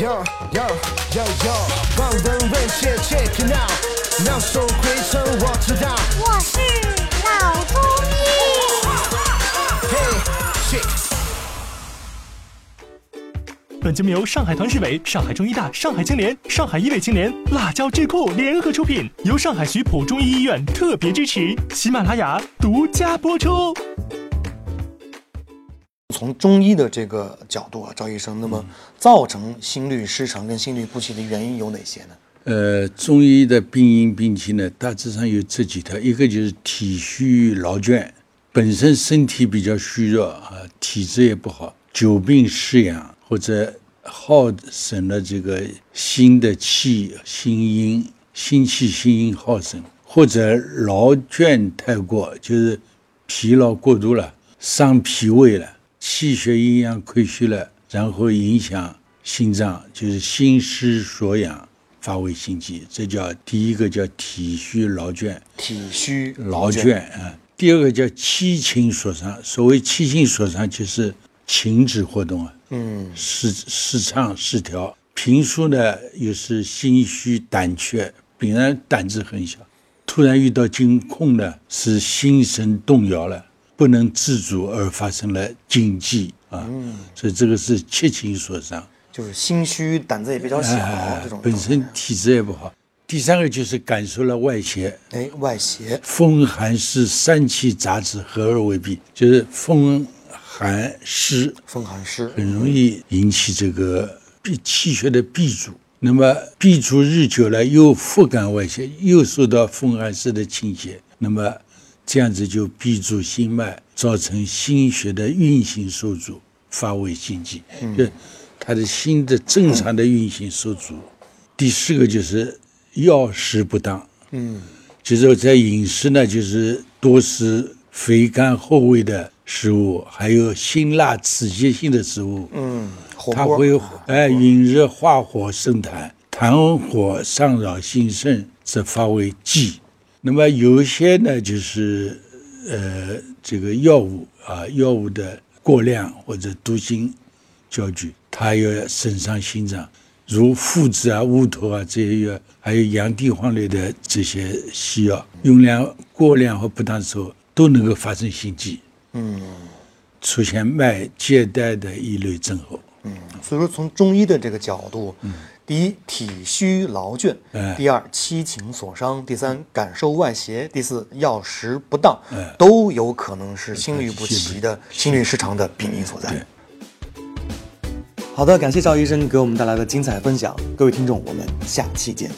Yo yo yo yo，望闻问切 check it out，妙手回春我知道。我是老中医。Hey shake。本节目由上海团市委、上海中医大、上海青联、上海医卫青联、辣椒智库联合出品，由上海徐浦中医医院特别支持，喜马拉雅独家播出。从中医的这个角度啊，赵医生，那么造成心律失常跟心律不齐的原因有哪些呢？呃，中医的病因病期呢，大致上有这几条，一个就是体虚劳倦，本身身体比较虚弱啊，体质也不好，久病失养或者耗损了这个心的气、心阴、心气、心阴耗损，或者劳倦太过，就是疲劳过度了，伤脾胃了。气血阴阳亏虚了，然后影响心脏，就是心失所养，发为心悸，这叫第一个叫体虚劳倦。体虚劳倦啊，第二个叫七情所伤。所谓七情所伤，就是情志活动啊，嗯，失失畅失调。平素呢，又是心虚胆怯，本来胆子很小，突然遇到惊恐呢，是心神动摇了。不能自主而发生了禁忌啊，所以这个是七情所伤，就是心虚，胆子也比较小，这种本身体质也不好。第三个就是感受了外邪，哎，外邪，风寒湿三气杂质合而为痹，就是风寒湿，风寒湿很容易引起这个闭气血的闭阻。那么闭阻日久了，又复感外邪，又受到风寒湿的侵袭，那么。这样子就闭住心脉，造成心血的运行受阻，发为心悸。就他的心的正常的运行受阻。第四个就是药食不当，嗯，就是在饮食呢，就是多食肥甘厚味的食物，还有辛辣刺激性的食物，嗯，它会哎引热化火生痰，痰火上扰心肾，则发为悸。那么有些呢，就是呃，这个药物啊，药物的过量或者毒性较剧，它要损伤心脏，如附子啊、乌头啊这些药，还有洋地黄类的这些西药，用量过量或不当时候，都能够发生心悸，嗯，出现脉结带的一类症候。嗯，所以说从中医的这个角度，嗯。第一，体虚劳倦；第二，七情所伤；第三，感受外邪；第四，药食不当，都有可能是心律不齐的心律失常的病因所在。好的，感谢赵医生给我们带来的精彩分享，各位听众，我们下期见。